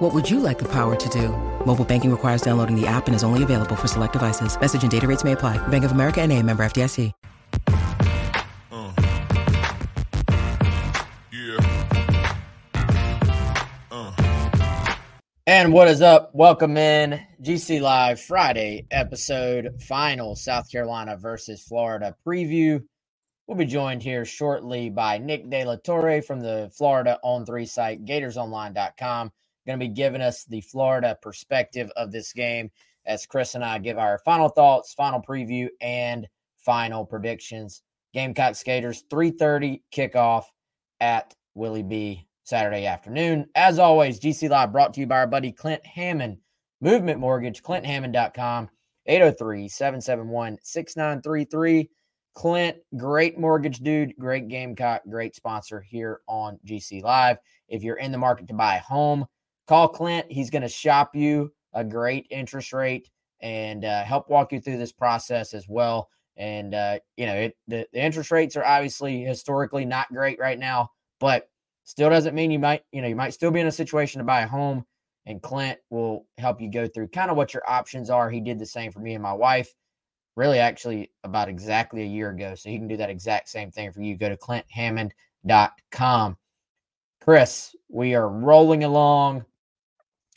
What would you like the power to do? Mobile banking requires downloading the app and is only available for select devices. Message and data rates may apply. Bank of America and a member FDIC. Uh. Yeah. Uh. And what is up? Welcome in GC Live Friday episode final South Carolina versus Florida preview. We'll be joined here shortly by Nick De La Torre from the Florida on three site, GatorsOnline.com. Going to be giving us the Florida perspective of this game as Chris and I give our final thoughts, final preview, and final predictions. Gamecock Skaters 3:30 kickoff at Willie B Saturday afternoon. As always, GC Live brought to you by our buddy Clint Hammond, Movement Mortgage, clinthammond.com, 803-771-6933. Clint, great mortgage dude, great Gamecock, great sponsor here on GC Live. If you're in the market to buy a home, call Clint. He's going to shop you a great interest rate and uh, help walk you through this process as well. And uh, you know, it, the, the interest rates are obviously historically not great right now, but still doesn't mean you might, you know, you might still be in a situation to buy a home. And Clint will help you go through kind of what your options are. He did the same for me and my wife, really, actually, about exactly a year ago. So he can do that exact same thing for you. Go to clinthammond.com. Chris, we are rolling along.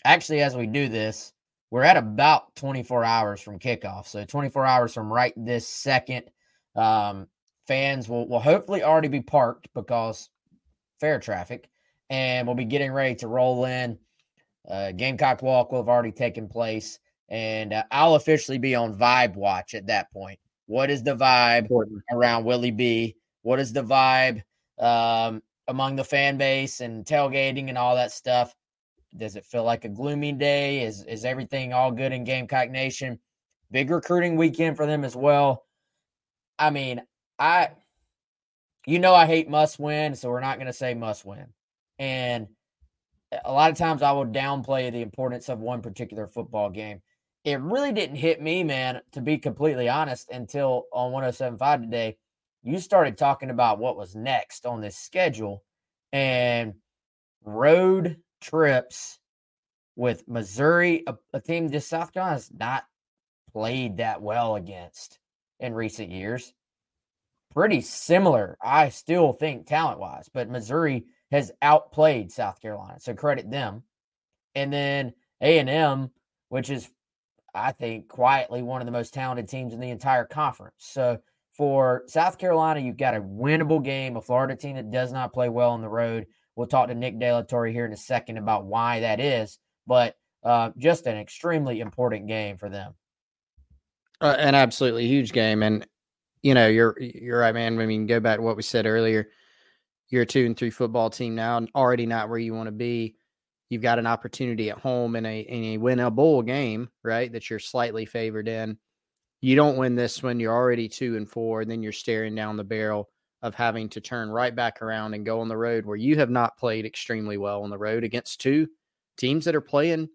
Actually, as we do this, we're at about 24 hours from kickoff. So 24 hours from right this second. Um, fans will, will hopefully already be parked because fair traffic, and we'll be getting ready to roll in. Uh, Gamecock Walk will have already taken place, and uh, I'll officially be on vibe watch at that point. What is the vibe around Willie B? What is the vibe um, among the fan base and tailgating and all that stuff? Does it feel like a gloomy day? Is is everything all good in Gamecock Nation? Big recruiting weekend for them as well. I mean, I you know I hate must win, so we're not going to say must win. And a lot of times I will downplay the importance of one particular football game. It really didn't hit me, man, to be completely honest, until on 1075 today, you started talking about what was next on this schedule and road trips with Missouri, a, a team that South Carolina has not played that well against in recent years. Pretty similar, I still think, talent wise, but Missouri has outplayed South Carolina, so credit them. And then A and M, which is, I think, quietly one of the most talented teams in the entire conference. So for South Carolina, you've got a winnable game, a Florida team that does not play well on the road. We'll talk to Nick De Torre here in a second about why that is, but uh, just an extremely important game for them. Uh, an absolutely huge game, and you know you're you're right, man. I mean, go back to what we said earlier. You're a two and three football team now, and already not where you want to be. You've got an opportunity at home in a in a win a bowl game, right? That you're slightly favored in. You don't win this one, you're already two and four, and then you're staring down the barrel of having to turn right back around and go on the road where you have not played extremely well on the road against two teams that are playing,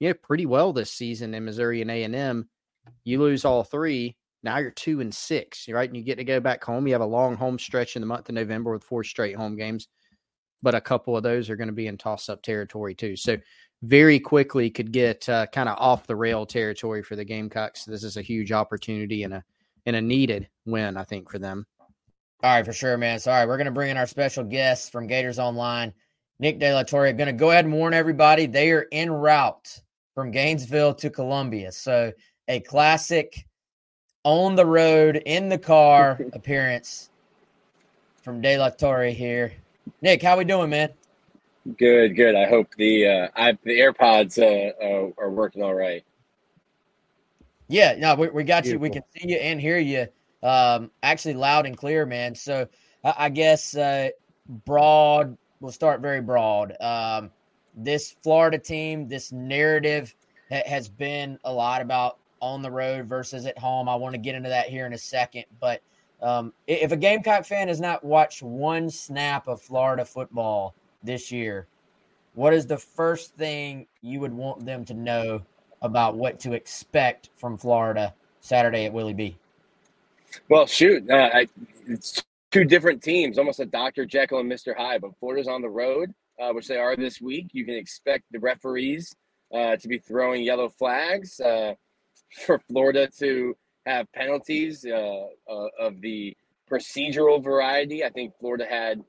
you know, pretty well this season in Missouri and A and M. You lose all three. Now you're two and six, right? And you get to go back home. You have a long home stretch in the month of November with four straight home games, but a couple of those are going to be in toss up territory too. So very quickly could get uh, kind of off the rail territory for the Gamecocks. This is a huge opportunity and a and a needed win, I think, for them. All right, for sure, man. So, all right, we're going to bring in our special guest from Gators Online, Nick De La Torre. Going to go ahead and warn everybody they are en route from Gainesville to Columbia. So, a classic on the road in the car appearance from De La Torre here. Nick, how we doing, man? Good, good. I hope the uh, I the AirPods uh, uh, are working all right. Yeah, no, we, we got you. We can see you and hear you. Um, actually, loud and clear, man. So, I, I guess uh, broad. We'll start very broad. Um, this Florida team, this narrative ha- has been a lot about on the road versus at home. I want to get into that here in a second, but Um, if a Gamecock fan has not watched one snap of Florida football this year, what is the first thing you would want them to know about what to expect from Florida Saturday at Willie B? Well, shoot, uh, I, it's two different teams, almost a Dr. Jekyll and Mr. Hyde. But Florida's on the road, uh, which they are this week. You can expect the referees uh, to be throwing yellow flags uh, for Florida to have penalties uh, uh, of the procedural variety. I think Florida had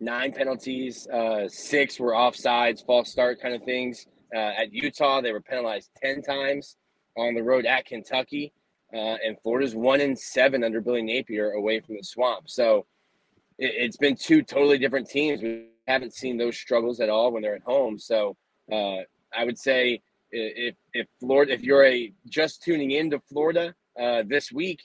nine penalties, uh, six were offsides, false start kind of things. Uh, at Utah, they were penalized 10 times on the road at Kentucky. Uh, and Florida's one in seven under Billy Napier away from the swamp. So it, has been two totally different teams. We haven't seen those struggles at all when they're at home. So uh, I would say if if Florida, if you're a just tuning into Florida uh, this week,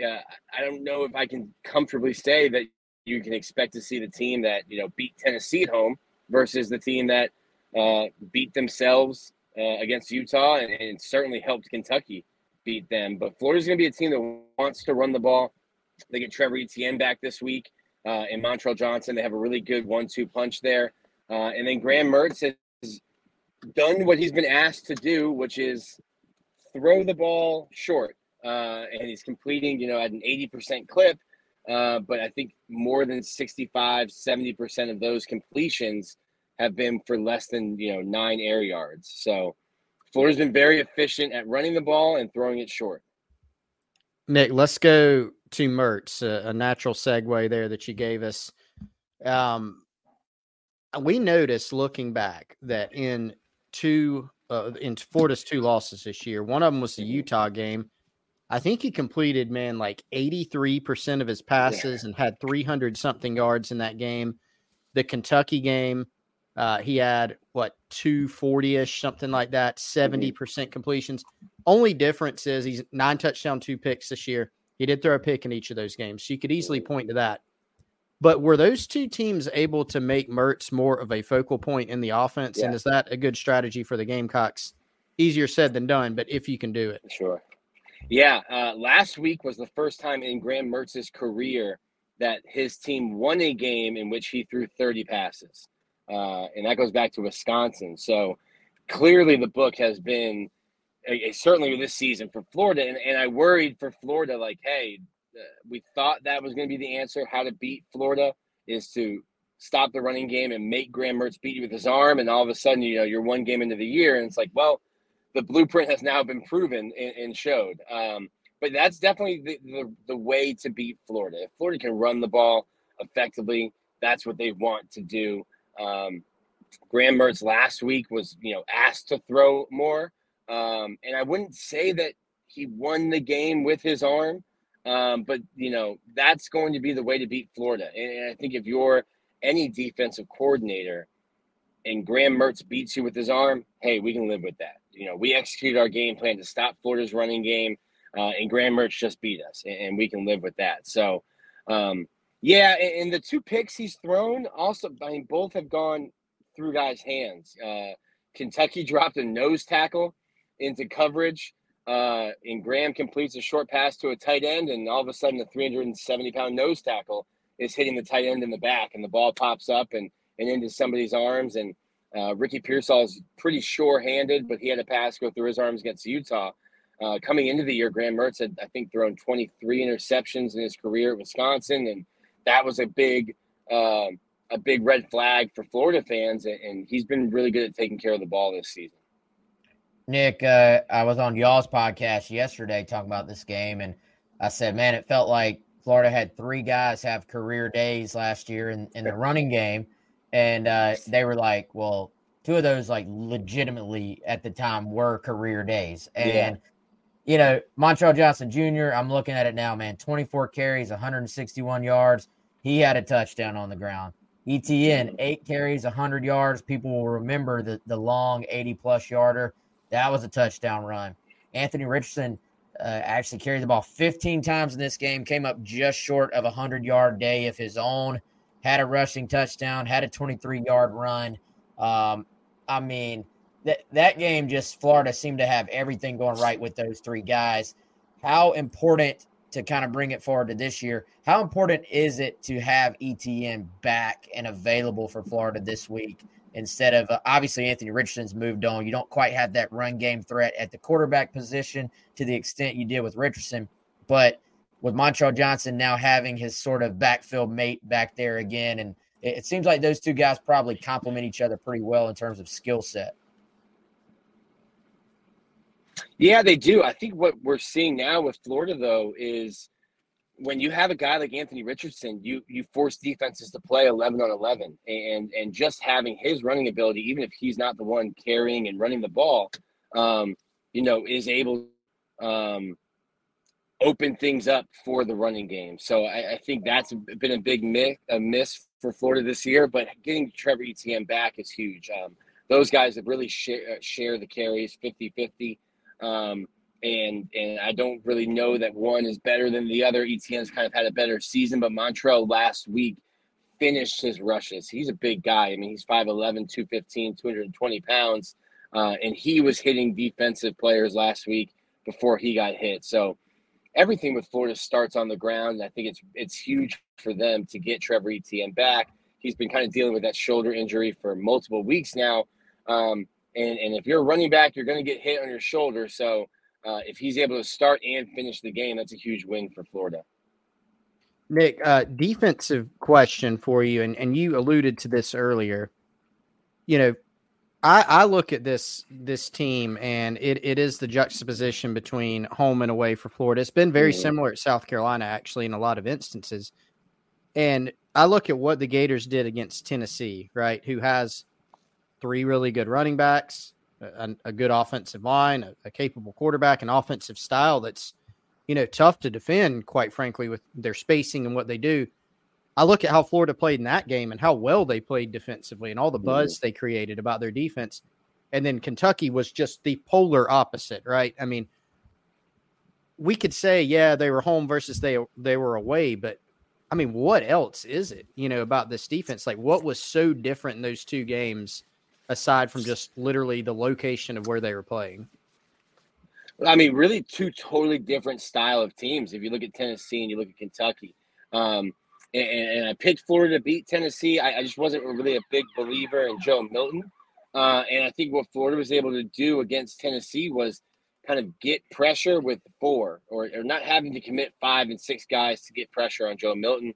I don't know if I can comfortably say that you can expect to see the team that you know beat Tennessee at home versus the team that uh, beat themselves uh, against Utah and, and certainly helped Kentucky beat them. But Florida's going to be a team that wants to run the ball. They get Trevor Etienne back this week uh, and Montrell Johnson. They have a really good one-two punch there. Uh, and then Graham Mertz has done what he's been asked to do, which is throw the ball short. Uh, and he's completing, you know, at an 80% clip. Uh, but I think more than 65, 70% of those completions have been for less than, you know, nine air yards. So Florida's been very efficient at running the ball and throwing it short. Nick, let's go to Mertz, a, a natural segue there that you gave us. Um, we noticed looking back that in two uh, in Florida's two losses this year, one of them was the. Utah game. I think he completed man like 83% of his passes yeah. and had 300 something yards in that game. The Kentucky game, uh, he had what 240 ish, something like that, 70% mm-hmm. completions. Only difference is he's nine touchdown, two picks this year. He did throw a pick in each of those games. So you could easily point to that. But were those two teams able to make Mertz more of a focal point in the offense? Yeah. And is that a good strategy for the Gamecocks? Easier said than done, but if you can do it. Sure. Yeah. Uh, last week was the first time in Graham Mertz's career that his team won a game in which he threw 30 passes uh, and that goes back to Wisconsin. So clearly, the book has been certainly this season for Florida, and, and I worried for Florida, like, hey, uh, we thought that was going to be the answer. How to beat Florida is to stop the running game and make Graham Mertz beat you with his arm, and all of a sudden, you know, you're one game into the year, and it's like, well, the blueprint has now been proven and, and showed. Um, but that's definitely the, the, the way to beat Florida. If Florida can run the ball effectively, that's what they want to do. Um, Graham Mertz last week was, you know, asked to throw more. Um, and I wouldn't say that he won the game with his arm, um, but, you know, that's going to be the way to beat Florida. And I think if you're any defensive coordinator and Graham Mertz beats you with his arm, hey, we can live with that. You know, we executed our game plan to stop Florida's running game, uh, and Graham Mertz just beat us, and, and we can live with that. So, um, yeah, and the two picks he's thrown also, I mean, both have gone through guys' hands. Uh, Kentucky dropped a nose tackle into coverage, uh, and Graham completes a short pass to a tight end, and all of a sudden, the 370 pound nose tackle is hitting the tight end in the back, and the ball pops up and, and into somebody's arms. And uh, Ricky Pearsall is pretty sure handed, but he had a pass go through his arms against Utah. Uh, coming into the year, Graham Mertz had, I think, thrown 23 interceptions in his career at Wisconsin, and that was a big uh, a big red flag for Florida fans, and he's been really good at taking care of the ball this season. Nick, uh, I was on y'all's podcast yesterday talking about this game, and I said, man, it felt like Florida had three guys have career days last year in, in the running game, and uh, they were like, well, two of those like legitimately at the time were career days, and. Yeah you know, Montrell Johnson Jr., I'm looking at it now, man. 24 carries, 161 yards. He had a touchdown on the ground. Etienne, eight carries, 100 yards. People will remember the, the long 80 plus yarder. That was a touchdown run. Anthony Richardson uh, actually carried the ball 15 times in this game, came up just short of a 100 yard day of his own, had a rushing touchdown, had a 23 yard run. Um, I mean, that, that game just Florida seemed to have everything going right with those three guys. How important to kind of bring it forward to this year, how important is it to have Etienne back and available for Florida this week instead of uh, obviously Anthony Richardson's moved on. You don't quite have that run game threat at the quarterback position to the extent you did with Richardson, but with Montrell Johnson now having his sort of backfield mate back there again, and it, it seems like those two guys probably complement each other pretty well in terms of skill set. Yeah, they do. I think what we're seeing now with Florida though is when you have a guy like Anthony Richardson, you you force defenses to play 11 on 11 and and just having his running ability even if he's not the one carrying and running the ball, um, you know, is able um open things up for the running game. So I, I think that's been a big miss, a miss for Florida this year, but getting Trevor Etienne back is huge. Um, those guys have really share, share the carries 50 50. Um, and and I don't really know that one is better than the other. Etienne's kind of had a better season, but Montrell last week finished his rushes. He's a big guy. I mean, he's 5'11, 215, 220 pounds. Uh, and he was hitting defensive players last week before he got hit. So everything with Florida starts on the ground. I think it's it's huge for them to get Trevor Etienne back. He's been kind of dealing with that shoulder injury for multiple weeks now. Um, and, and if you're a running back, you're going to get hit on your shoulder. So uh, if he's able to start and finish the game, that's a huge win for Florida. Nick, uh, defensive question for you, and, and you alluded to this earlier. You know, I, I look at this this team, and it, it is the juxtaposition between home and away for Florida. It's been very mm-hmm. similar at South Carolina, actually, in a lot of instances. And I look at what the Gators did against Tennessee, right? Who has three really good running backs, a, a good offensive line, a, a, capable quarterback, an offensive style that's you know tough to defend, quite frankly, with their spacing and what they do. I look at how Florida played in that game and how well they played defensively and all the buzz mm-hmm. they created about their defense. And then Kentucky was just the polar opposite, right? I mean, we could say, yeah, they were home versus they they were away, but I mean, what else is it, you know, about this defense? Like, what was so different in those two games aside from just literally the location of where they were playing? I mean, really two totally different style of teams. If you look at Tennessee and you look at Kentucky, um, and, and, I picked Florida to beat Tennessee. I, I, just wasn't really a big believer in Joe Milton, uh, and I think what Florida was able to do against Tennessee was kind of get pressure with four, or, or not having to commit five and six guys to get pressure on Joe Milton.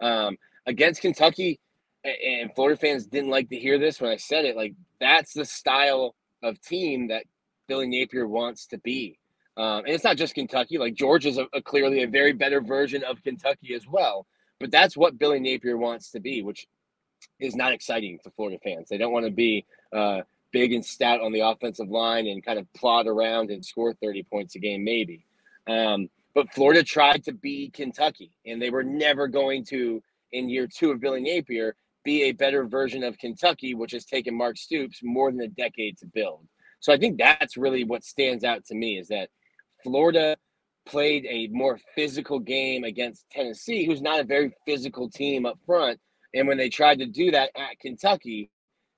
Um, against Kentucky, and Florida fans didn't like to hear this when I said it. Like that's the style of team that Billy Napier wants to be. Um, and it's not just Kentucky. Like Georgia's a, a clearly a very better version of Kentucky as well. But that's what Billy Napier wants to be, which is not exciting to Florida fans. They don't want to be uh, big and stout on the offensive line and kind of plod around and score 30 points a game, maybe. Um, but Florida tried to be Kentucky, and they were never going to, in year two of Billy Napier, be a better version of Kentucky, which has taken Mark Stoops more than a decade to build. So I think that's really what stands out to me is that Florida played a more physical game against Tennessee, who's not a very physical team up front. And when they tried to do that at Kentucky,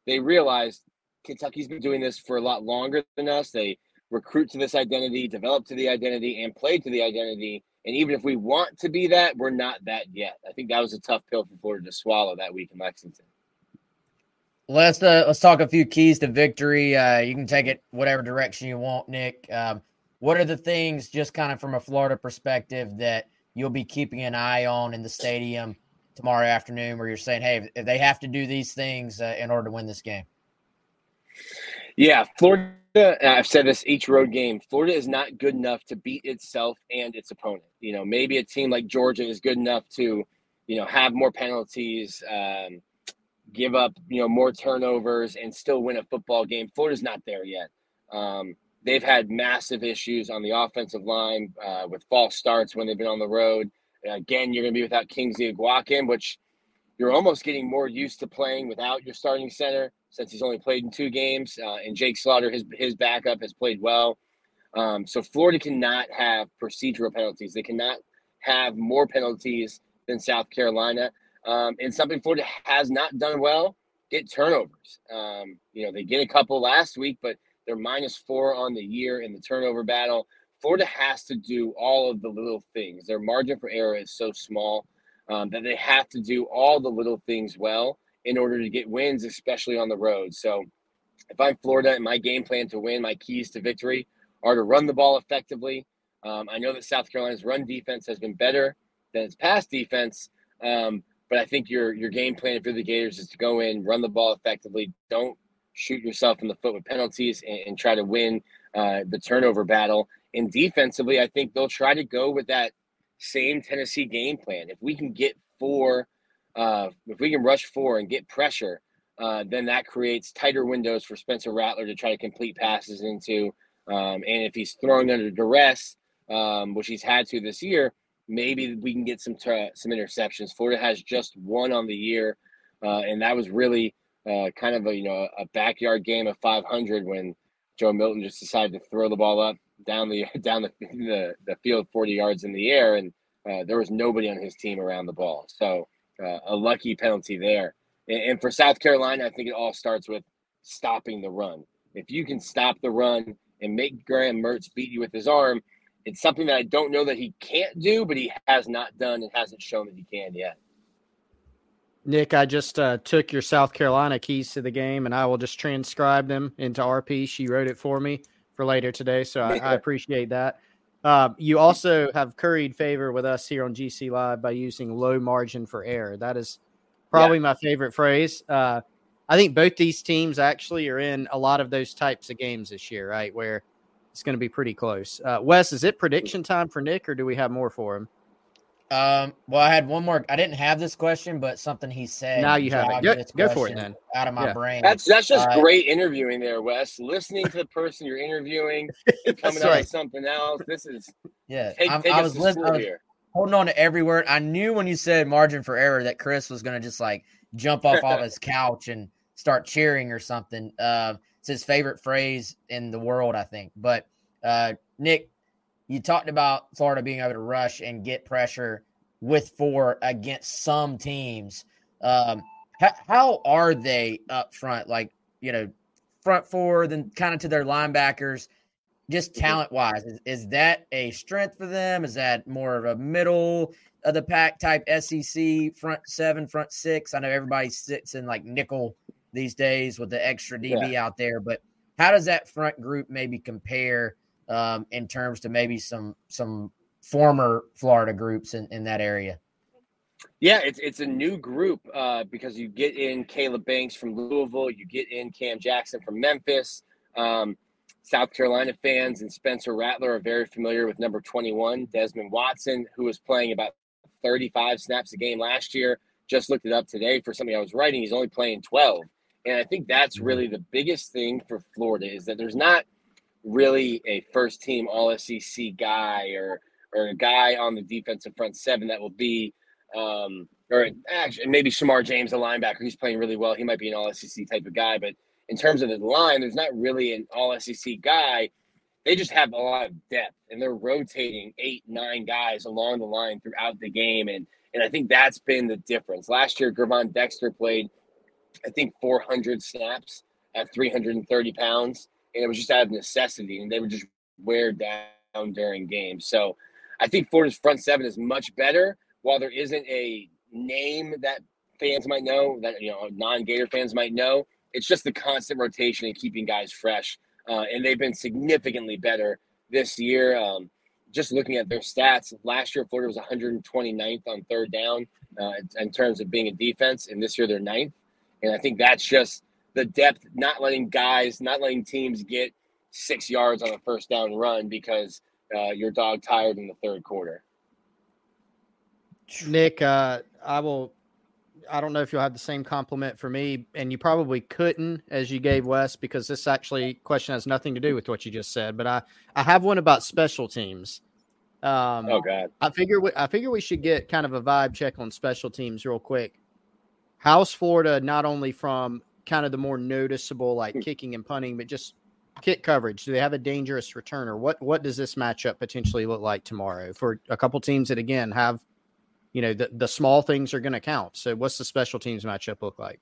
they realized Kentucky's been doing this for a lot longer than us. They recruit to this identity, develop to the identity, and play to the identity. And even if we want to be that, we're not that yet. I think that was a tough pill for Florida to swallow that week in Lexington. Let's uh, let's talk a few keys to victory. Uh, you can take it whatever direction you want, Nick. Um, what are the things, just kind of from a Florida perspective, that you'll be keeping an eye on in the stadium tomorrow afternoon, where you're saying, "Hey, if they have to do these things uh, in order to win this game"? Yeah, Florida. I've said this each road game. Florida is not good enough to beat itself and its opponent. You know, maybe a team like Georgia is good enough to, you know, have more penalties, um, give up, you know, more turnovers, and still win a football game. Florida's not there yet. Um, they've had massive issues on the offensive line uh, with false starts when they've been on the road. again, you're going to be without Kingsley Eguakun, which you're almost getting more used to playing without your starting center since he's only played in two games. Uh, and Jake Slaughter, his his backup, has played well. Um, so Florida cannot have procedural penalties. They cannot have more penalties than South Carolina. Um, and something Florida has not done well: get turnovers. Um, you know, they get a couple last week, but they're minus four on the year in the turnover battle. Florida has to do all of the little things. Their margin for error is so small um, that they have to do all the little things well in order to get wins, especially on the road. So if I'm Florida and my game plan to win, my keys to victory are to run the ball effectively. Um, I know that South Carolina's run defense has been better than its past defense, um, but I think your your game plan for the Gators is to go in, run the ball effectively, don't shoot yourself in the foot with penalties, and, and try to win uh, the turnover battle. And defensively, I think they'll try to go with that same Tennessee game plan. If we can get four, uh, if we can rush four and get pressure, uh, then that creates tighter windows for Spencer Rattler to try to complete passes into. Um, and if he's throwing under duress, um, which he's had to this year, maybe we can get some t- some interceptions. Florida has just one on the year, uh, and that was really uh, kind of a you know a backyard game of 500 when Joe Milton just decided to throw the ball up down the down the the, the field 40 yards in the air, and uh, there was nobody on his team around the ball. So uh, a lucky penalty there. And, and for South Carolina, I think it all starts with stopping the run. If you can stop the run and make Graham Mertz beat you with his arm, it's something that I don't know that he can't do, but he has not done and hasn't shown that he can yet. Nick, I just uh, took your South Carolina keys to the game, and I will just transcribe them into RP. She wrote it for me for later today, so I, I appreciate that. Uh, you also have curried favor with us here on GC Live by using low margin for error. That is probably yeah. my favorite phrase. Uh, I think both these teams actually are in a lot of those types of games this year, right? Where it's going to be pretty close. Uh, Wes, is it prediction time for Nick, or do we have more for him? Um, well, I had one more. I didn't have this question, but something he said. Now you have it. Go, go for it then. Out of my yeah. brain. That's that's just uh, great interviewing there, Wes. Listening to the person you're interviewing and coming out right. with something else. This is yeah. Take, take I was listening. here, Holding on to every word. I knew when you said margin for error that Chris was going to just like jump off off his couch and start cheering or something. Uh, it's his favorite phrase in the world, I think. But uh, Nick, you talked about Florida being able to rush and get pressure with four against some teams. Um, how, how are they up front? Like, you know, front four, then kind of to their linebackers, just talent wise. Is, is that a strength for them? Is that more of a middle of the pack type SEC front seven, front six? I know everybody sits in like nickel these days with the extra DB yeah. out there, but how does that front group maybe compare um, in terms to maybe some some former Florida groups in, in that area? Yeah, it's it's a new group uh, because you get in Caleb Banks from Louisville, you get in Cam Jackson from Memphis. Um, South Carolina fans and Spencer Rattler are very familiar with number 21, Desmond Watson, who was playing about 35 snaps a game last year. Just looked it up today for something I was writing. He's only playing 12. And I think that's mm-hmm. really the biggest thing for Florida is that there's not really a first team all SEC guy or or a guy on the defensive front seven that will be um, or actually maybe Shamar James, a linebacker, he's playing really well. He might be an all SEC type of guy, but in terms of the line, there's not really an all SEC guy. They just have a lot of depth and they're rotating eight, nine guys along the line throughout the game. And and I think that's been the difference. Last year, Gervon Dexter played, I think, 400 snaps at 330 pounds and it was just out of necessity, and they would just wear down during games. So I think Florida's front seven is much better. While there isn't a name that fans might know, that you know non-Gator fans might know, it's just the constant rotation and keeping guys fresh. Uh, and they've been significantly better this year. Um, just looking at their stats, last year Florida was 129th on third down uh, in terms of being a defense, and this year they're ninth. And I think that's just the depth, not letting guys, not letting teams get six yards on a first down run because uh, you're dog tired in the third quarter. Nick, uh, I will. I don't know if you'll have the same compliment for me, and you probably couldn't as you gave Wes because this actually question has nothing to do with what you just said. But I, I have one about special teams. Um, oh God! I figure we, I figure we should get kind of a vibe check on special teams real quick. How's Florida not only from kind of the more noticeable, like hmm. kicking and punting, but just kick coverage? Do they have a dangerous returner? What what does this matchup potentially look like tomorrow for a couple teams that again have, you know, the, the small things are going to count. So what's the special teams matchup look like?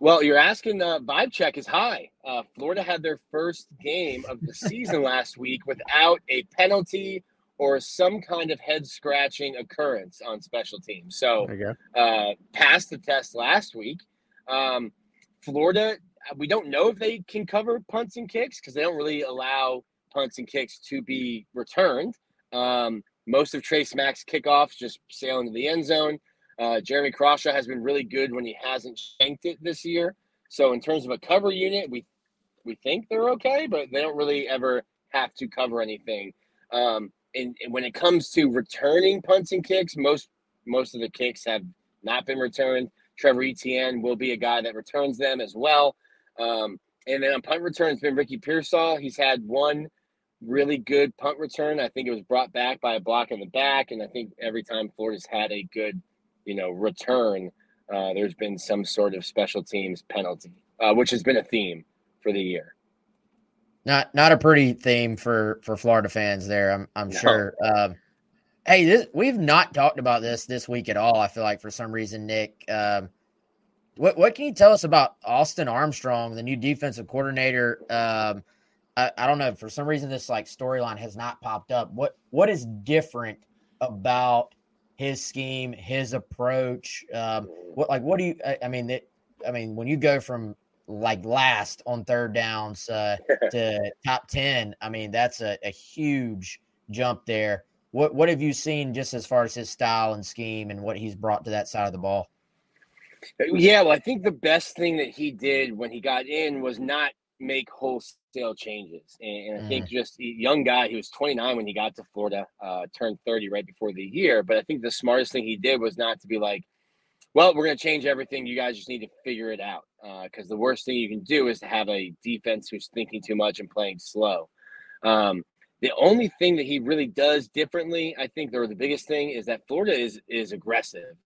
Well, you're asking. Uh, vibe check is high. Uh, Florida had their first game of the season last week without a penalty or some kind of head scratching occurrence on special teams. So, There you uh, passed the test last week. Um, Florida, we don't know if they can cover punts and kicks because they don't really allow punts and kicks to be returned. Um, most of Trey Smack's kickoffs just sail into the end zone. Uh, Jeremy Crawshaw has been really good when he hasn't shanked it this year. So in terms of a cover unit, we we think they're okay, but they don't really ever have to cover anything. Um, and, and when it comes to returning punts and kicks, most most of the kicks have not been returned. Trevor Etienne will be a guy that returns them as well. Um, and then on punt return, it's been Ricky Pearsall. He's had one really good punt return. I think it was brought back by a block in the back. And I think every time Florida's had a good, you know, return, uh, there's been some sort of special teams penalty, uh, which has been a theme for the year. Not not a pretty theme for for Florida fans there. I'm I'm No. sure. Um, hey, this, we've not talked about this this week at all. I feel like for some reason, Nick. Um, what what can you tell us about Austin Armstrong, the new defensive coordinator? Um, I, I don't know. For some reason, this like storyline has not popped up. What what is different about his scheme, his approach? Um, what like what do you? I, I mean, that I mean, when you go from like last on third downs uh, to top ten, I mean, that's a, a huge jump there. What what have you seen just as far as his style and scheme and what he's brought to that side of the ball? Yeah, well, I think the best thing that he did when he got in was not make wholesale changes. And, and I think just young guy, he was 29 when he got to Florida, uh, turned 30 right before the year. But I think the smartest thing he did was not to be like, well, we're going to change everything. You guys just need to figure it out. Because the worst thing you can do is to have a defense who's thinking too much and playing slow. Um, the only thing that he really does differently, I think, or the biggest thing, is that Florida is is aggressive.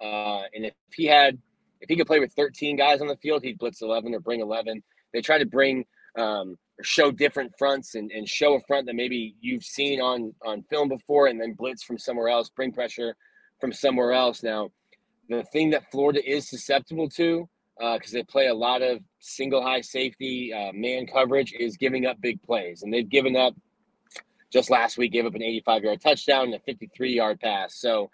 Uh, and if he had, if he could play with 13 guys on the field, he'd blitz 11 or bring 11. They try to bring um, show different fronts and, and show a front that maybe you've seen on on film before, and then blitz from somewhere else, bring pressure from somewhere else. Now, the thing that Florida is susceptible to, because they play a lot of single high safety uh, man coverage, is giving up big plays, and they've given up. Just last week, gave up an 85 yard touchdown and a 53 yard pass. So,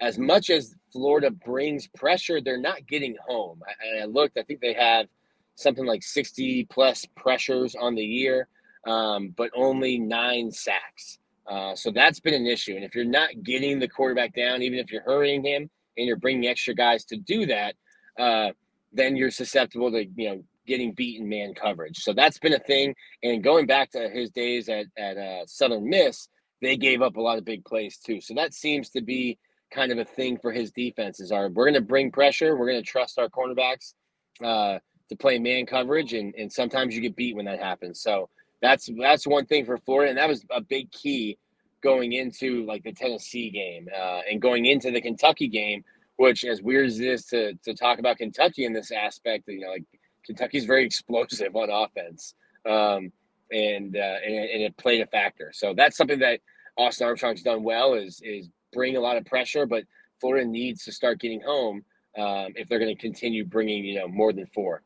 as much as Florida brings pressure, they're not getting home. I, I looked, I think they have something like 60 plus pressures on the year, um, but only nine sacks. Uh, so that's been an issue. And if you're not getting the quarterback down, even if you're hurrying him and you're bringing extra guys to do that, uh, then you're susceptible to you know getting beaten man coverage. So that's been a thing. And going back to his days at at uh, Southern Miss, they gave up a lot of big plays too. So that seems to be kind of a thing for his defenses. Are we're going to bring pressure, we're going to trust our cornerbacks uh, to play man coverage, and and sometimes you get beat when that happens. So that's that's one thing for Florida, and that was a big key going into like the Tennessee game uh, and going into the Kentucky game. Which, as weird as it is to to talk about Kentucky in this aspect, you know, like Kentucky's very explosive on offense, um, and, uh, and and it played a factor. So that's something that Austin Armstrong's done well is is bring a lot of pressure, but Florida needs to start getting home um, if they're going to continue bringing you know more than four.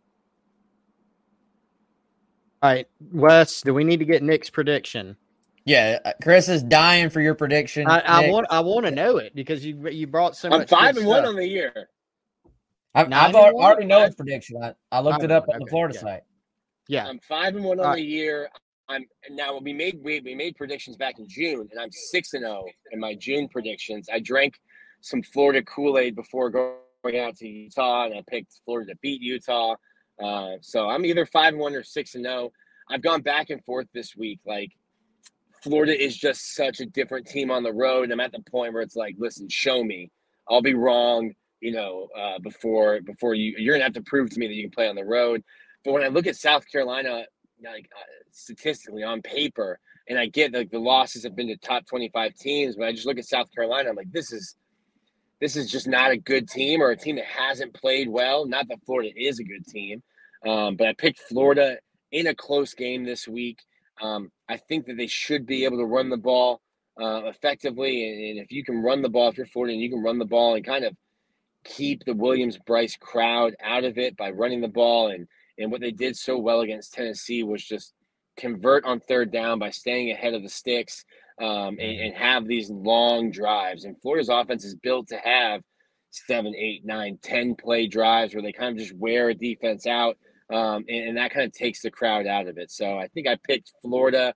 All right, Wes, do we need to get Nick's prediction? Yeah, uh, Chris is dying for your prediction. I, I want I want to know it because you you brought so I'm much. five good and one on the year. I've, I've and already know Five- his prediction. I, I looked Five it up one, on the Florida yeah. site. Yeah, I'm five and one on Alright. the year. I'm now we made we, we made predictions back in June, and I'm six and zero in my June predictions. I drank some Florida Kool Aid before going out to Utah, and I picked Florida to beat Utah. Uh, so I'm either five and one or six and zero. I've gone back and forth this week. Like Florida is just such a different team on the road. I'm at the point where it's like, listen, show me. I'll be wrong, you know, uh, before before you you're gonna have to prove to me that you can play on the road. But when I look at South Carolina, like uh, statistically on paper, and I get like the losses have been to top 25 teams, but I just look at South Carolina, I'm like, this is this is just not a good team or a team that hasn't played well. Not that Florida is a good team, um, but I picked Florida in a close game this week. Um, I think that they should be able to run the ball uh, effectively, and, and if you can run the ball, if you're Florida and you can run the ball and kind of keep the Williams-Brice crowd out of it by running the ball. And, and what they did so well against Tennessee was just convert on third down by staying ahead of the sticks um, and, and have these long drives. And Florida's offense is built to have seven, eight, nine, ten play drives where they kind of just wear a defense out. Um, and, and, that kind of takes the crowd out of it. So I think I picked Florida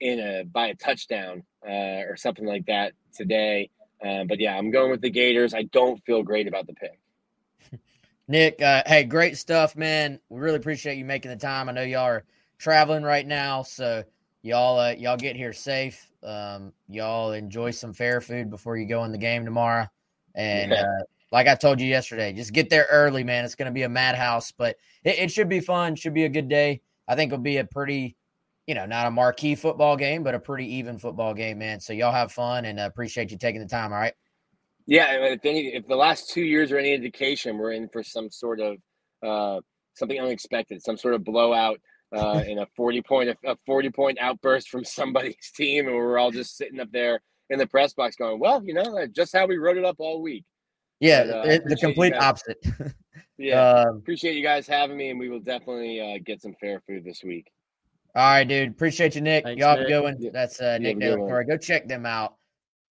in a by a touchdown uh, or something like that today. Um, but yeah, I'm going with the Gators. I don't feel great about the pick. Nick, uh, hey, great stuff, man. We really appreciate you making the time. I know y'all are traveling right now, so y'all uh, y'all get here safe. Um, y'all enjoy some fair food before you go in the game tomorrow. And yeah. uh, like I told you yesterday, just get there early, man. It's going to be a madhouse, but it, it, should be fun. Should be a good day. I think it'll be a pretty, you know, not a marquee football game, but a pretty even football game, man. So y'all have fun and uh, appreciate you taking the time. All right. Yeah, if any, if the last two years are any indication, we're in for some sort of uh, something unexpected, some sort of blowout uh, in a forty point a forty point outburst from somebody's team, and we're all just sitting up there in the press box going, "Well, you know, just how we wrote it up all week." Yeah, but, uh, the complete opposite. yeah, um, appreciate you guys having me, and we will definitely uh, get some fair food this week. All right, dude. Appreciate you, Nick. Thanks, Y'all have a good one. That's uh, Nick De Go check them out.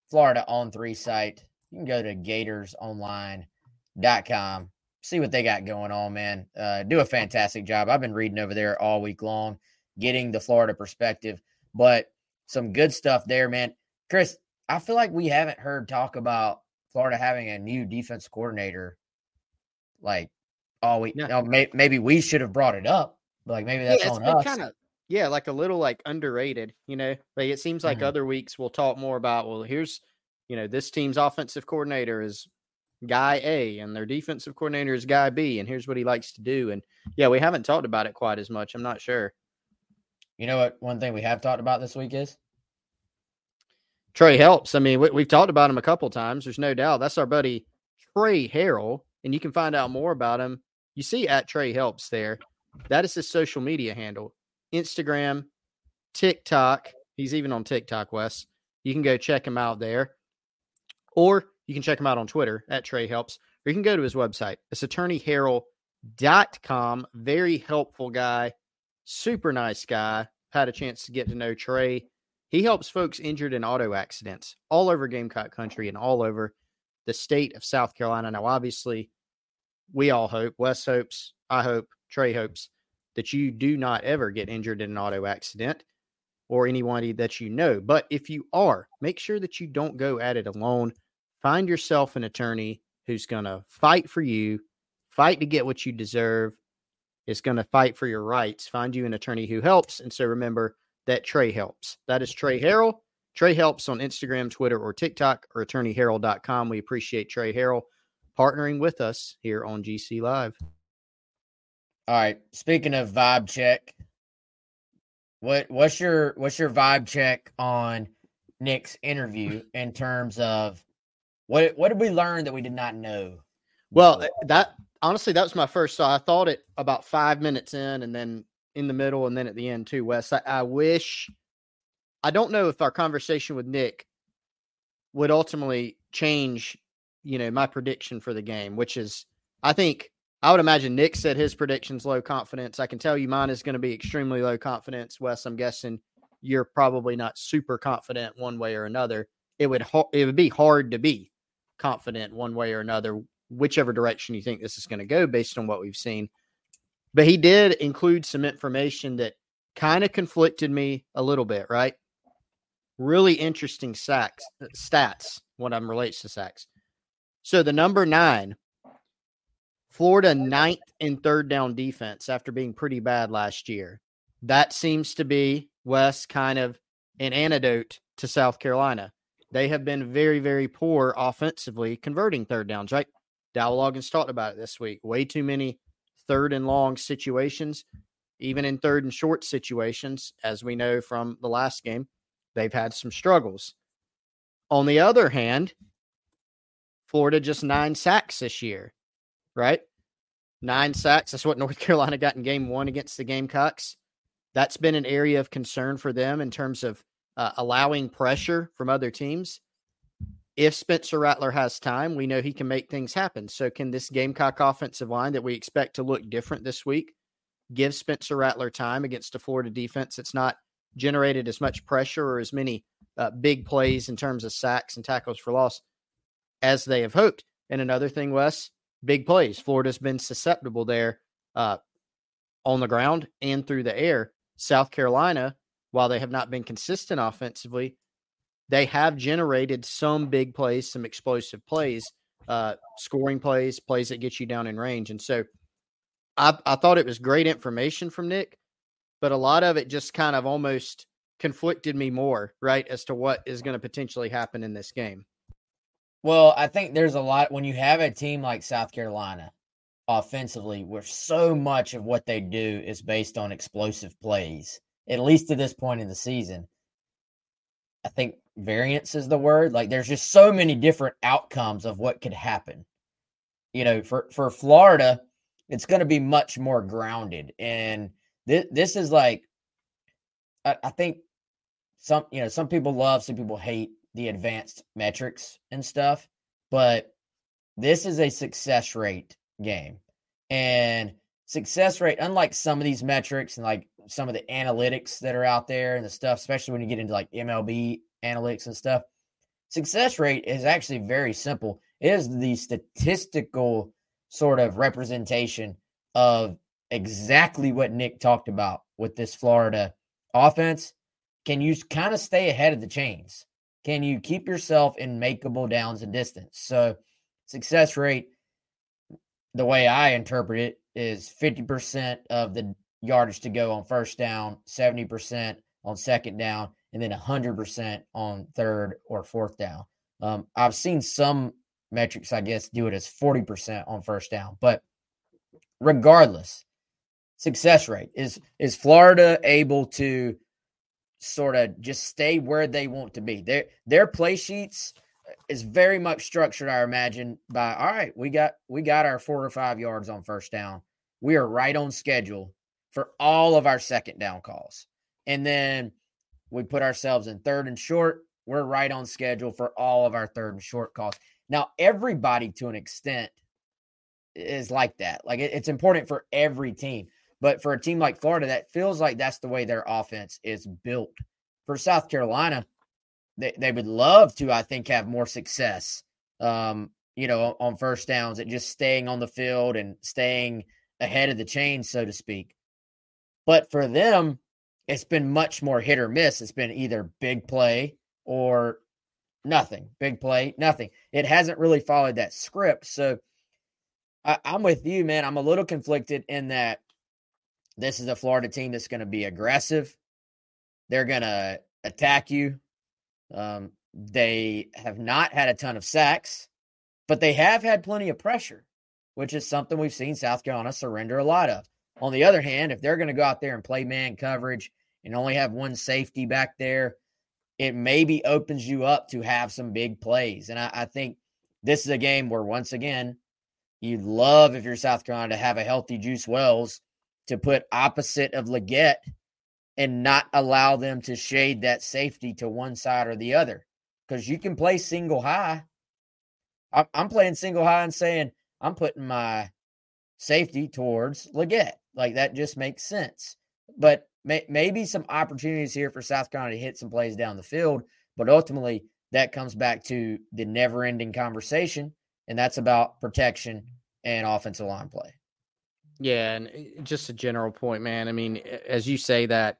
Florida on three site. You can go to gatorsonline.com. See what they got going on, man. Uh, do a fantastic job. I've been reading over there all week long, getting the Florida perspective, but some good stuff there, man. Chris, I feel like we haven't heard talk about Florida having a new defense coordinator. Like, oh, we yeah. you know, may, maybe we should have brought it up. Like maybe that's yeah, on us. Kinda, yeah, like a little like underrated. You know, like it seems like mm-hmm. other weeks we'll talk more about. Well, here's you know this team's offensive coordinator is guy A and their defensive coordinator is guy B, and here's what he likes to do. And yeah, we haven't talked about it quite as much. I'm not sure. You know what? One thing we have talked about this week is Trey helps. I mean, we, have talked about him a couple times. There's no doubt. That's our buddy Trey Harrell, and you can find out more about him. You see at Trey helps there. That is his social media handle: Instagram, TikTok. He's even on TikTok, Wes. You can go check him out there, or you can check him out on Twitter at Trey helps, or you can go to his website. It's attorneyharrell.com. Very helpful guy, super nice guy. Had a chance to get to know Trey he helps folks injured in auto accidents all over Gamecock country and all over the state of South Carolina. Now, obviously, we all hope, Wes hopes, I hope, Trey hopes that you do not ever get injured in an auto accident or anybody that you know. But if you are, make sure that you don't go at it alone. Find yourself an attorney who's going to fight for you, fight to get what you deserve, is going to fight for your rights. Find you an attorney who helps. And so remember, that Trey helps. That is Trey Harrell. Trey helps on Instagram, Twitter, or TikTok, or attorneyharrell.com. We appreciate Trey Harrell partnering with us here on GC Live. All right. Speaking of vibe check, what what's your what's your vibe check on Nick's interview in terms of what what did we learn that we did not know? Well, eh, that honestly, that was my first thought. I thought it about five minutes in, and then in the middle and then at the end too, Wes. I, I wish I don't know if our conversation with Nick would ultimately change, you know, my prediction for the game, which is I think I would imagine Nick said his prediction's low confidence. I can tell you mine is going to be extremely low confidence. Wes, I'm guessing you're probably not super confident one way or another. It would it would be hard to be confident one way or another, whichever direction you think this is going to go based on what we've seen. But he did include some information that kind of conflicted me a little bit, right? Really interesting sacks, uh, stats when I'm relates to sacks. So the number nine, Florida ninth in third down defense after being pretty bad last year. That seems to be Wes kind of an antidote to South Carolina. They have been very, very poor offensively converting third downs, right? Dowell Loggains talked about it this week. Way too many third and long situations, even in third and short situations, as we know from the last game, they've had some struggles. On the other hand, Florida just nine sacks this year, right? Nine sacks. That's what North Carolina got in game one against the Gamecocks. That's been an area of concern for them in terms of uh, allowing pressure from other teams. if Spencer Rattler has time, we know he can make things happen. So, can this Gamecock offensive line that we expect to look different this week give Spencer Rattler time against a Florida defense that's not generated as much pressure or as many uh, big plays in terms of sacks and tackles for loss as they have hoped? And another thing, Wes, big plays. Florida's been susceptible there uh, on the ground and through the air. South Carolina, while they have not been consistent offensively, they have generated some big plays, some explosive plays, uh, scoring plays, plays that get you down in range. And so I, I thought it was great information from Nick, but a lot of it just kind of almost conflicted me more, right, as to what is going to potentially happen in this game. Well, I think there's a lot when you have a team like South Carolina offensively, where so much of what they do is based on explosive plays, at least to this point in the season. I think variance is the word. Like there's just so many different outcomes of what could happen. You know, for for Florida, it's going to be much more grounded, and this this is like, I, I think some you know some people love, some people hate the advanced metrics and stuff, but this is a success rate game, and success rate, unlike some of these metrics and like some of the analytics that are out there and the stuff, especially when you get into like MLB analytics and stuff, success rate is actually very simple. It is the statistical sort of representation of exactly what Nick talked about with this Florida offense. Can you kind of stay ahead of the chains? Can you keep yourself in makeable downs and distance? So, success rate, the way I interpret it, is 50% of the yardage to go on first down, 70% on second down, and then 100% on third or fourth down. Um, I've seen some metrics, I guess, do it as 40% on first down. But regardless, success rate is is Florida able to sort of just stay where they want to be? Their their play sheets uh, is very much structured, I imagine, by all right, we got we got our four or five yards on first down. We are right on schedule for all of our second down calls. And then we put ourselves in third and short. We're right on schedule for all of our third and short calls. Now, everybody to an extent is like that. Like it, it's important for every team. But for a team like Florida, that feels like that's the way their offense is built. For South Carolina, they, they would love to, I think, have more success, um, you know, on first downs and just staying on the field and staying ahead of the chain, so to speak. But for them, it's been much more hit or miss. It's been either big play or nothing. Big play, nothing. It hasn't really followed that script. So I, I'm with you, man. I'm a little conflicted in that this is a Florida team that's going to be aggressive. They're going to attack you. Um, they have not had a ton of sacks, but they have had plenty of pressure, which is something we've seen South Carolina surrender a lot of. On the other hand, if they're going to go out there and play man coverage and only have one safety back there, it maybe opens you up to have some big plays. And I, I think this is a game where, once again, you'd love if you're South Carolina to have a healthy Juice Wells to put opposite of Legette and not allow them to shade that safety to one side or the other. Because you can play single high. I'm playing single high and saying, I'm putting my safety towards Legette. Like that just makes sense. But may, maybe some opportunities here for South Carolina to hit some plays down the field. But ultimately, that comes back to the never ending conversation, and that's about protection and offensive line play. Yeah, and eh, just a general point, man. I mean, as you say that,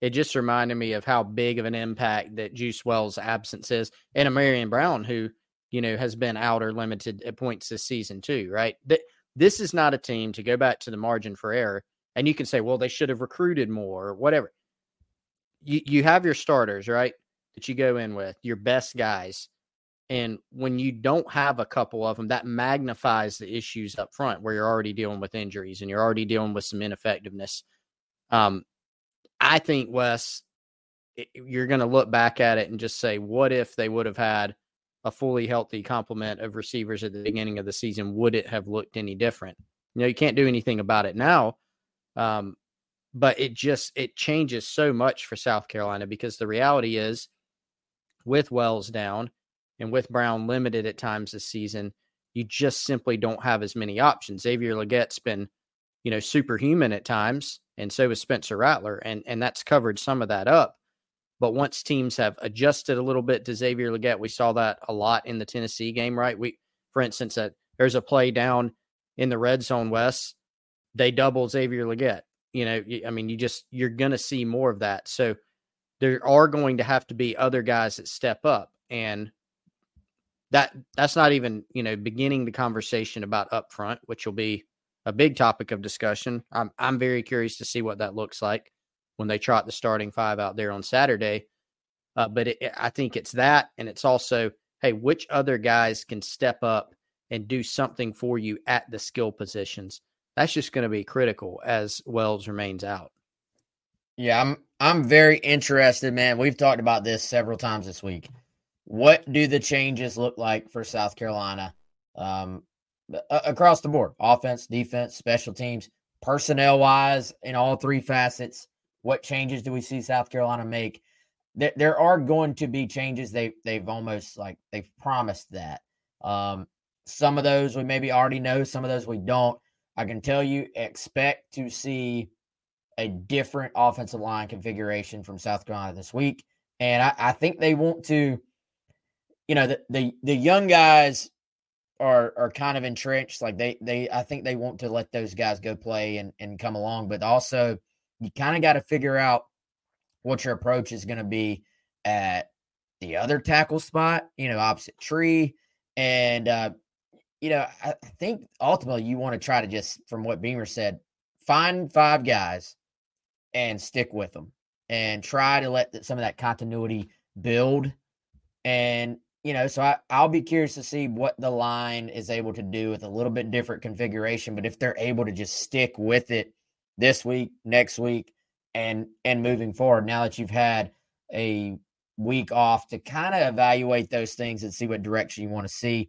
it just reminded me of how big of an impact that Juice Wells' absence is, and Ahmarean Brown, who you know has been out or limited at points this season too. Right? This is not a team to go back to the margin for error, and you can say, well, they should have recruited more or whatever. You you have your starters, right? That you go in with your best guys, and when you don't have a couple of them, that magnifies the issues up front where you're already dealing with injuries and you're already dealing with some ineffectiveness. Um, I think Wes, you're going to look back at it and just say, what if they would have had a fully healthy complement of receivers at the beginning of the season? Would it have looked any different? You know, you can't do anything about it now. Um, but it just it changes so much for South Carolina because the reality is with Wells down and with Brown limited at times this season, you just simply don't have as many options. Xavier Legette's been, you know, superhuman at times, and so is Spencer Rattler, and and that's covered some of that up. But once teams have adjusted a little bit to Xavier Legette, we saw that a lot in the Tennessee game, right? We, for instance, that there's a play down in the red zone, Wes, they double Xavier Legette. You know, I mean, you just you're going to see more of that. So there are going to have to be other guys that step up, and that that's not even you know beginning the conversation about up front, which will be a big topic of discussion. I'm I'm very curious to see what that looks like when they trot the starting five out there on Saturday. Uh, but it, I think it's that, and it's also, hey, which other guys can step up and do something for you at the skill positions? That's just going to be critical as Wells remains out. Yeah, I'm I'm very interested, man. We've talked about this several times this week. What do the changes look like for South Carolina um, across the board? Offense, defense, special teams, personnel wise, in all three facets. What changes do we see South Carolina make? There, there are going to be changes. They they've almost like they've promised that. Um, some of those we maybe already know. Some of those we don't. I can tell you, expect to see a different offensive line configuration from South Carolina this week, and I, I think they want to. You know, the, the the young guys are are kind of entrenched. Like they they I think they want to let those guys go play and and come along, but also you kind of got to figure out what your approach is going to be at the other tackle spot, you know, opposite tree. And, uh, you know, I think ultimately you want to try to just, from what Beamer said, find five guys and stick with them and try to let some of that continuity build. And, you know, so I, I'll be curious to see what the line is able to do with a little bit different configuration. But if they're able to just stick with it this week, next week, and and moving forward. Now that you've had a week off to kind of evaluate those things and see what direction you want to see,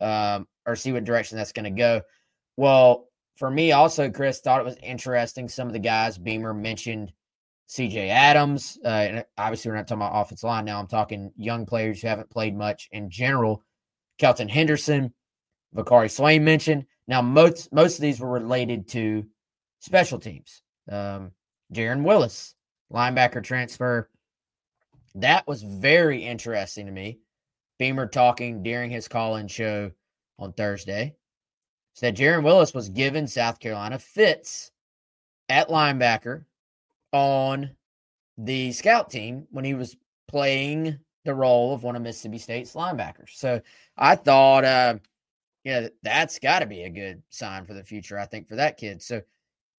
um, or see what direction that's going to go. Well, for me, also, Chris thought it was interesting. Some of the guys Beamer mentioned CJ Adams. Uh, and obviously, we're not talking about offensive line now. I'm talking young players who haven't played much in general. Kelton Henderson, Vicari Swain mentioned. Now, most most of these were related to special teams. Um, Jaron Willis, linebacker transfer. That was very interesting to me. Beamer talking during his call in show on Thursday said Jaron Willis was given South Carolina fits at linebacker on the scout team when he was playing the role of one of Mississippi State's linebackers. So I thought, uh, yeah, that's got to be a good sign for the future, I think, for that kid. So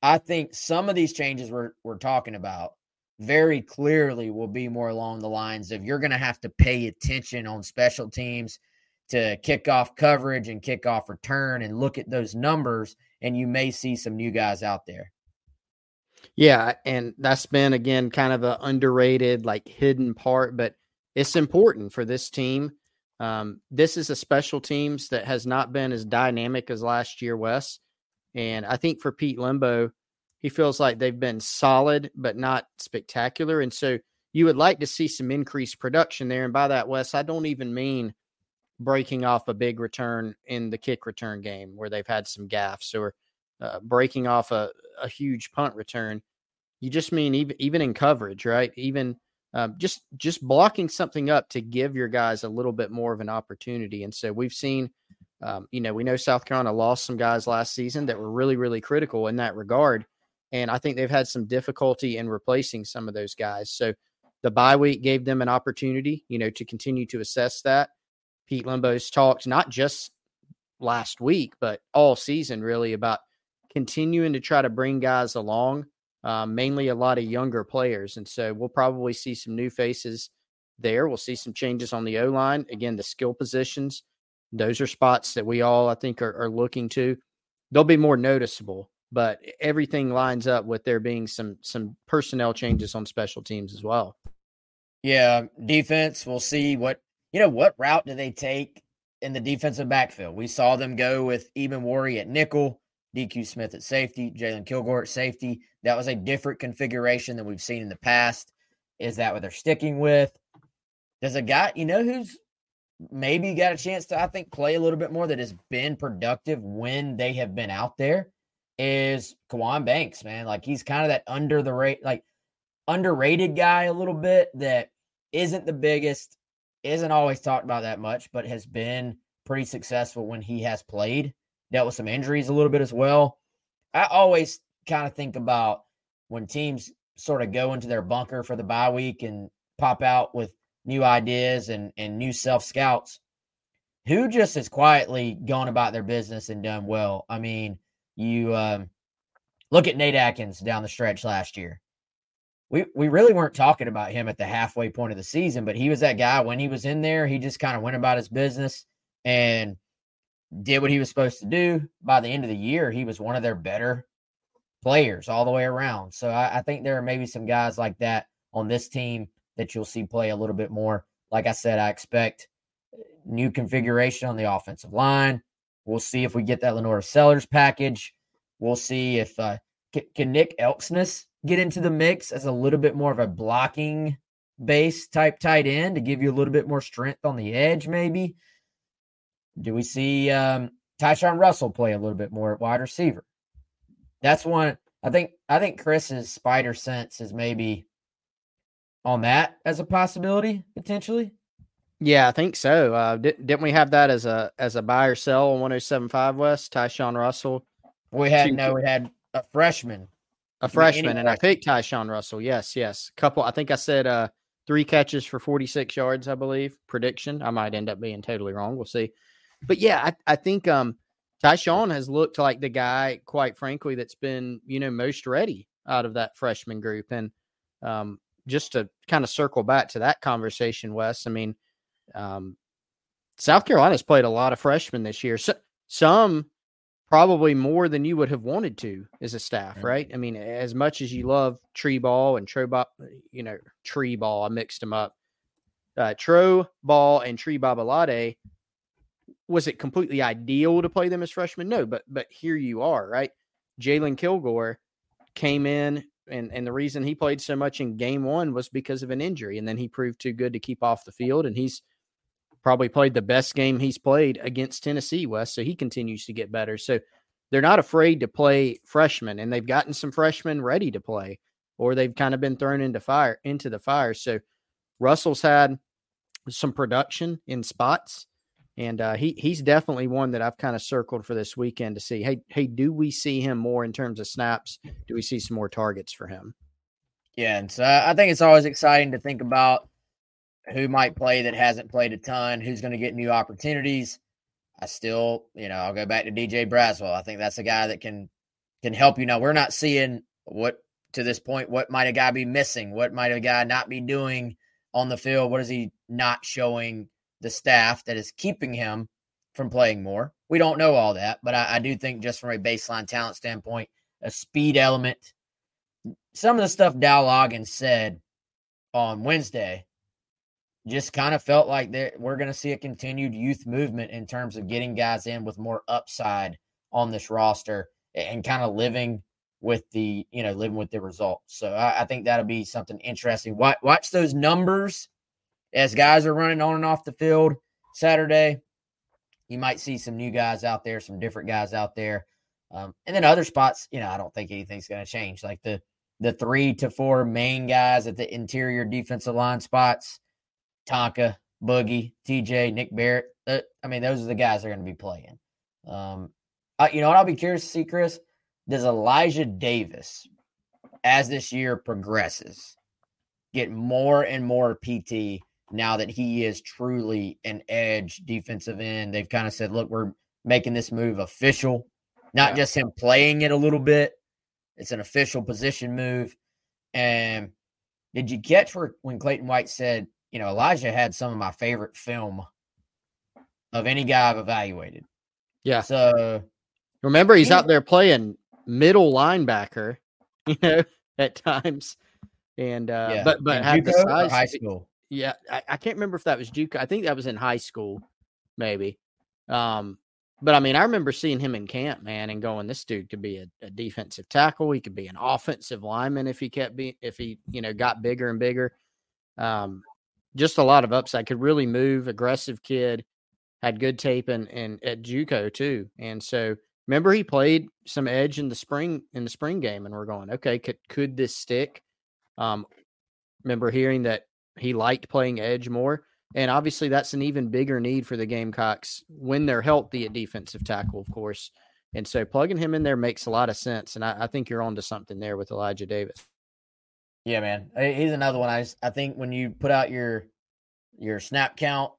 I think some of these changes we're we're talking about very clearly will be more along the lines of you're going to have to pay attention on special teams to kick off coverage and kick off return and look at those numbers and you may see some new guys out there. Yeah, and that's been again kind of an underrated like hidden part but it's important for this team. Um, this is a special teams that has not been as dynamic as last year, Wes. And I think for Pete Lembo, he feels like they've been solid, but not spectacular. And so you would like to see some increased production there. And by that, Wes, I don't even mean breaking off a big return in the kick return game where they've had some gaffes or uh, breaking off a, a huge punt return. You just mean even even in coverage, right? Even um, just just blocking something up to give your guys a little bit more of an opportunity. And so we've seen um, you know, we know South Carolina lost some guys last season that were really, really critical in that regard. And I think they've had some difficulty in replacing some of those guys. So the bye week gave them an opportunity, you know, to continue to assess that. Pete Lembo's talked not just last week, but all season really about continuing to try to bring guys along, um, mainly a lot of younger players. And so we'll probably see some new faces there. We'll see some changes on the O line. Again, the skill positions those are spots that we all, I think, are, are looking to. They'll be more noticeable, but everything lines up with there being some some personnel changes on special teams as well. Yeah, defense. We'll see what you know. What route do they take in the defensive backfield? We saw them go with Emmanwori at nickel, DQ Smith at safety, Jalen Kilgore at safety. That was a different configuration than we've seen in the past. Is that what they're sticking with? Does a guy, you know, who's maybe got a chance to, I think, play a little bit more that has been productive when they have been out there is Kajuan Banks, man. Like he's kind of that under the rate, like underrated guy a little bit that isn't the biggest, isn't always talked about that much, but has been pretty successful when he has played. Dealt with some injuries a little bit as well. I always kind of think about when teams sort of go into their bunker for the bye week and pop out with new ideas and, and new self scouts who just has quietly gone about their business and done well. I mean, you um, look at Nate Adkins down the stretch last year. We we really weren't talking about him at the halfway point of the season, but he was that guy when he was in there. He just kind of went about his business and did what he was supposed to do. By the end of the year, he was one of their better players all the way around. So I, I think there are maybe some guys like that on this team that you'll see play a little bit more. Like I said, I expect uh, new configuration on the offensive line. We'll see if we get that LaNorris Sellers package. We'll see if uh, can, can Nick Elksnis get into the mix as a little bit more of a blocking base type tight end to give you a little bit more strength on the edge, maybe. Do we see um, Tyshawn Russell play a little bit more at wide receiver? That's one. I think. I think Chris's spider sense is maybe on that as a possibility potentially. Yeah, I think so. Uh, di- didn't we have that as a as a buy or sell on 107.5 Wes? Tyshawn Russell. We had no, we had a freshman, a freshman, and I picked Tyshawn Russell. Yes, yes. Couple. I think I said uh, three catches for 46 yards. I believe prediction. I might end up being totally wrong. We'll see. But yeah, I, I think um, Tyshawn has looked like the guy, quite frankly, that's been you know most ready out of that freshman group. And um, just to kind of circle back to that conversation, Wes. I mean, um, South Carolina's played a lot of freshmen this year. So, some probably more than you would have wanted to as a staff, right? I mean, as much as you love tree ball and tro ball, you know, tree ball, I mixed them up. Uh, Tro ball and Tree Babalade was it completely ideal to play them as freshmen? No, but but here you are, right? Jalen Kilgore came in, and and the reason he played so much in game one was because of an injury, and then he proved too good to keep off the field, and he's probably played the best game he's played against Tennessee Wes, so he continues to get better. So they're not afraid to play freshmen, and they've gotten some freshmen ready to play, or they've kind of been thrown into fire into the fire. So Russell's had some production in spots and uh, he he's definitely one that I've kind of circled for this weekend to see. Hey, hey, do we see him more in terms of snaps? Do we see some more targets for him? Yeah, and so I think it's always exciting to think about who might play that hasn't played a ton, who's going to get new opportunities. I still, you know, I'll go back to DJ Braswell. I think that's a guy that can can help you. Now we're not seeing what to this point. What might a guy be missing? What might a guy not be doing on the field? What is he not showing? The staff that is keeping him from playing more. We don't know all that, but I, I do think just from a baseline talent standpoint, a speed element, some of the stuff Dow Loggains said on Wednesday just kind of felt like that we're going to see a continued youth movement in terms of getting guys in with more upside on this roster and kind of living with the you know living with the results. So I, I think that'll be something interesting. Watch, watch those numbers as guys are running on and off the field Saturday, you might see some new guys out there, some different guys out there. Um, and then other spots, you know, I don't think anything's going to change. Like the the three to four main guys at the interior defensive line spots, Tonka, Boogie, TJ, Nick Barrett. Uh, I mean, those are the guys that are going to be playing. Um, uh, you know what? I'll be curious to see, Chris. Does Elijah Davis, as this year progresses, get more and more PT now that he is truly an edge defensive end. They've kind of said, look, we're making this move official, not yeah. just him playing it a little bit. It's an official position move. And did you catch where, when Clayton White said, you know, Elijah had some of my favorite film of any guy I've evaluated? Yeah. So remember, he's he, out there playing middle linebacker, you know, at times. And uh, yeah. but but had the size high school. Yeah, I, I, can't remember if that was JUCO. I think that was in high school, maybe. Um, but I mean, I remember seeing him in camp, man, and going, "This dude could be a, a defensive tackle. He could be an offensive lineman if he kept being, if he, you know, got bigger and bigger." Um, just a lot of upside. Could really move, aggressive kid, had good tape and and at JUCO too. And so remember he played some edge in the spring in the spring game, and we're going, okay, could could this stick? Um, remember hearing that he liked playing edge more. And obviously, that's an even bigger need for the Gamecocks when they're healthy at defensive tackle, of course. And so plugging him in there makes a lot of sense. And I, I think you're onto something there with Elijah Davis. Yeah, man. He's another one. I, I think when you put out your your snap count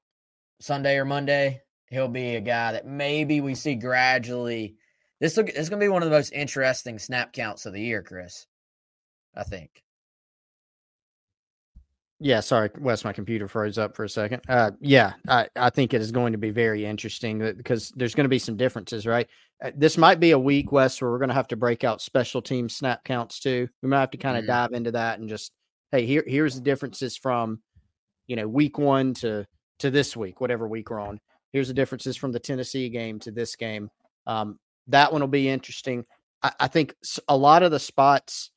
Sunday or Monday, he'll be a guy that maybe we see gradually. This look this is going to be one of the most interesting snap counts of the year, Chris. I think. Yeah, sorry, Wes, my computer froze up for a second. Uh, yeah, I, I think it is going to be very interesting because there's going to be some differences, right? Uh, this might be a week, Wes, where we're going to have to break out special team snap counts too. We might have to kind of mm-hmm. dive into that and just, hey, here here's the differences from, you know, week one to to this week, whatever week we're on. Here's the differences from the Tennessee game to this game. Um, that one will be interesting. I, I think a lot of the spots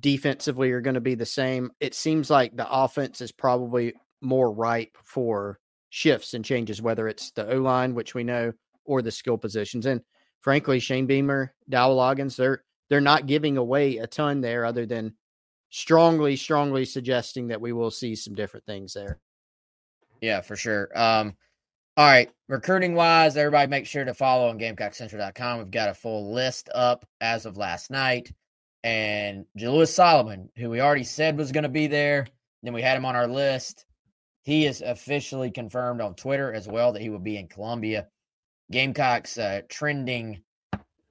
defensively are going to be the same. It seems like the offense is probably more ripe for shifts and changes, whether it's the O line, which we know, or the skill positions. And frankly, Shane Beamer, Dowell Loggains, they're they're not giving away a ton there, other than strongly, strongly suggesting that we will see some different things there. Yeah, for sure. Um, all right, recruiting wise, everybody make sure to follow on GamecockCentral.com. We've got a full list up as of last night and Jalewis Solomon, who we already said was going to be there. Then we had him on our list. He is officially confirmed on Twitter as well that he will be in Columbia. Gamecocks uh, trending,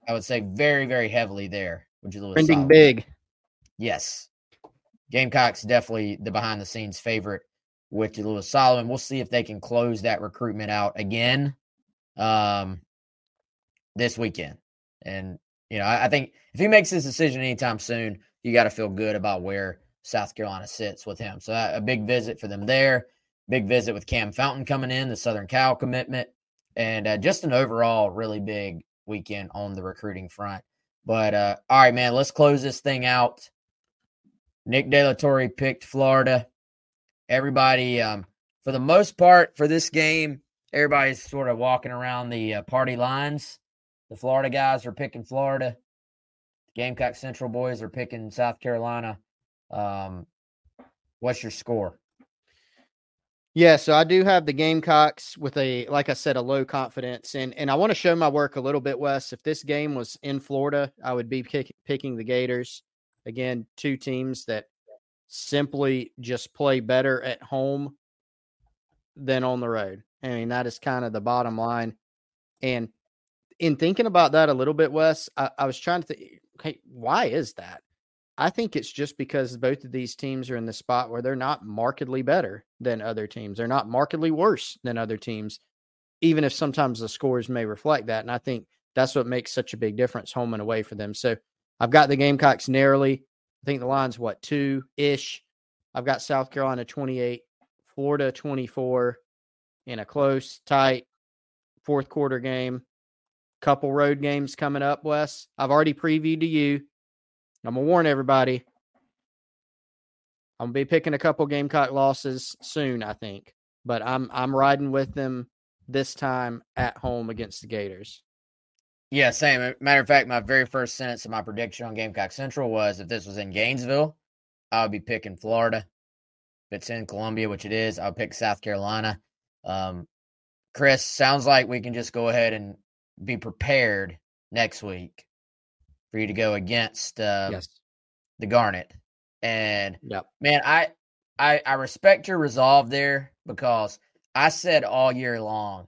I would say, very, very heavily there with Jalewis Trending Solomon. big. Yes. Gamecocks definitely the behind the scenes favorite with Jalewis Solomon. We'll see if they can close that recruitment out again um, this weekend. And you know, I, I think if he makes his decision anytime soon, you got to feel good about where South Carolina sits with him. So a big visit for them there. Big visit with Cam Fountain coming in, the Southern Cal commitment, and uh, just an overall really big weekend on the recruiting front. But uh, all right, man, let's close this thing out. Nick De La Torre picked Florida. Everybody, um, for the most part, for this game, everybody's sort of walking around the uh, party lines. The Florida guys are picking Florida. Gamecock Central boys are picking South Carolina. Um, what's your score? Yeah, so I do have the Gamecocks with a, like I said, a low confidence, and and I want to show my work a little bit, Wes. If this game was in Florida, I would be pick, picking the Gators. Again, two teams that simply just play better at home than on the road. I mean, that is kind of the bottom line. And in thinking about that a little bit, Wes, I, I was trying to think, okay, why is that? I think it's just because both of these teams are in the spot where they're not markedly better than other teams. They're not markedly worse than other teams, even if sometimes the scores may reflect that. And I think that's what makes such a big difference home and away for them. So I've got the Gamecocks narrowly. I think the line's what, two ish. I've got South Carolina 28, Florida 24 in a close, tight fourth quarter game couple road games coming up, Wes. I've already previewed to you. I'm gonna warn everybody. I'm gonna be picking a couple Gamecock losses soon, I think. But I'm I'm riding with them this time at home against the Gators. Yeah, same. Matter of fact, my very first sentence of my prediction on Gamecock Central was if this was in Gainesville, I would be picking Florida. If it's in Columbia, which it is, I'll pick South Carolina. Um, Chris, sounds like we can just go ahead and be prepared next week for you to go against uh, yes. the Garnet. And yep. man, I, I I respect your resolve there because I said all year long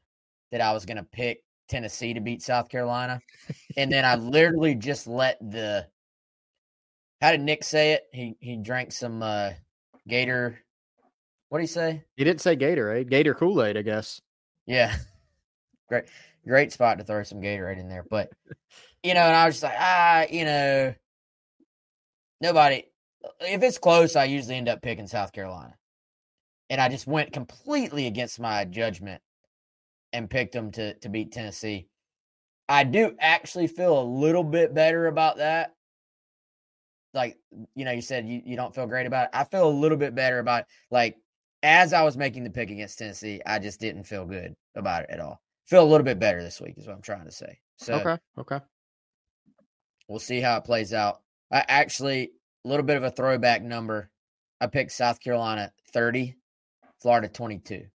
that I was going to pick Tennessee to beat South Carolina, and then I literally just let the. How did Nick say it? He he drank some uh, Gator. What did he say? He didn't say Gatorade. Gator Kool Aid, I guess. Yeah, great great spot to throw some Gatorade in there. But you know, and I was just like, ah, you know, nobody. If it's close, I usually end up picking South Carolina, and I just went completely against my judgment and picked them to to beat Tennessee. I do actually feel a little bit better about that. Like, you know, you said you, you don't feel great about it. I feel a little bit better about it. like as I was making the pick against Tennessee, I just didn't feel good about it at all. Feel a little bit better this week is what I'm trying to say. So Okay. Okay. we'll see how it plays out. I actually a little bit of a throwback number. I picked South Carolina 30, Florida 22.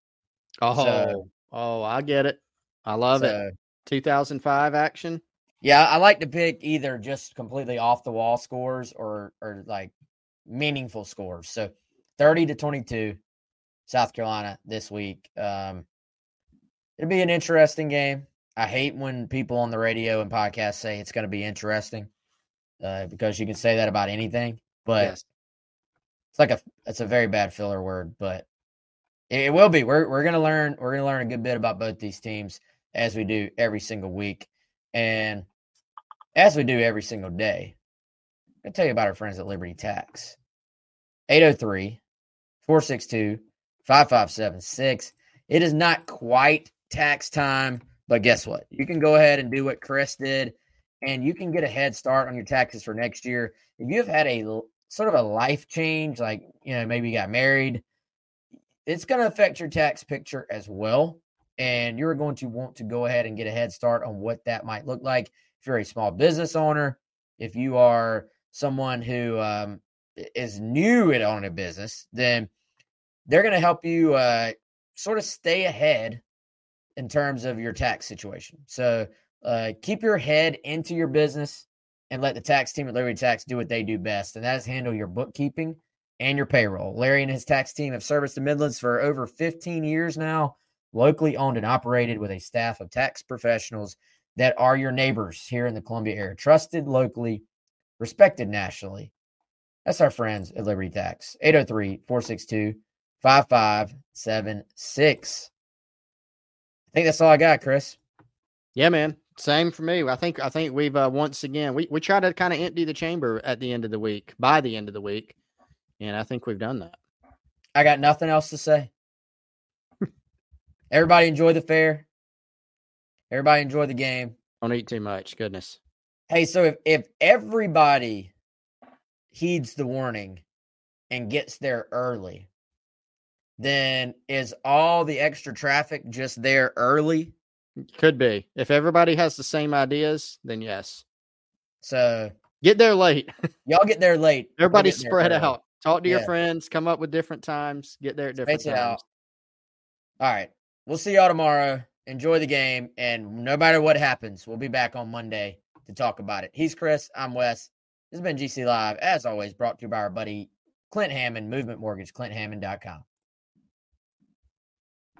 Oh, So- oh, I get it. I love it. 2005 action. Yeah, I like to pick either just completely off the wall scores or or like meaningful scores. So 30 to 22 South Carolina this week. Um it'll be an interesting game. I hate when people on the radio and podcasts say it's going to be interesting. Uh, because you can say that about anything, but Yes. it's like a it's a very bad filler word, but it, it will be. We're we're gonna learn we're gonna learn a good bit about both these teams as we do every single week, and as we do every single day. I'm gonna tell you about our friends at Liberty Tax. 803 462 5576. It is not quite tax time, but guess what? You can go ahead and do what Chris did, and you can get a head start on your taxes for next year. If you have had a sort of a life change, like, you know, maybe you got married, it's going to affect your tax picture as well. And you're going to want to go ahead and get a head start on what that might look like. If you're a small business owner, if you are someone who um, is new at owning a business, then they're going to help you uh, sort of stay ahead in terms of your tax situation. So uh, keep your head into your business and let the tax team at Liberty Tax do what they do best, and that is handle your bookkeeping and your payroll. Larry and his tax team have serviced the Midlands for over 15 years now, locally owned and operated with a staff of tax professionals that are your neighbors here in the Columbia area, trusted locally, respected nationally. That's our friends at Liberty Tax. 803 462 5576. I think that's all I got, Chris. Yeah, man. Same for me. I think I think we've uh, once again we we try to kind of empty the chamber at the end of the week by the end of the week, and I think we've done that. I got nothing else to say. Everybody enjoy the fair. Everybody enjoy the game. Don't eat too much. Goodness. Hey, so if, if everybody heeds the warning and gets there early, then is all the extra traffic just there early? Could be. If everybody has the same ideas, then yes. So Get there late. y'all get there late. Everybody spread out. Talk to your friends. Come up with different times. Get there at different Space it out. times. All right. We'll see y'all tomorrow. Enjoy the game. And no matter what happens, we'll be back on Monday to talk about it. He's Chris. I'm Wes. This has been GC Live, as always, brought to you by our buddy Clint Hammond, Movement Mortgage, ClintHammond.com.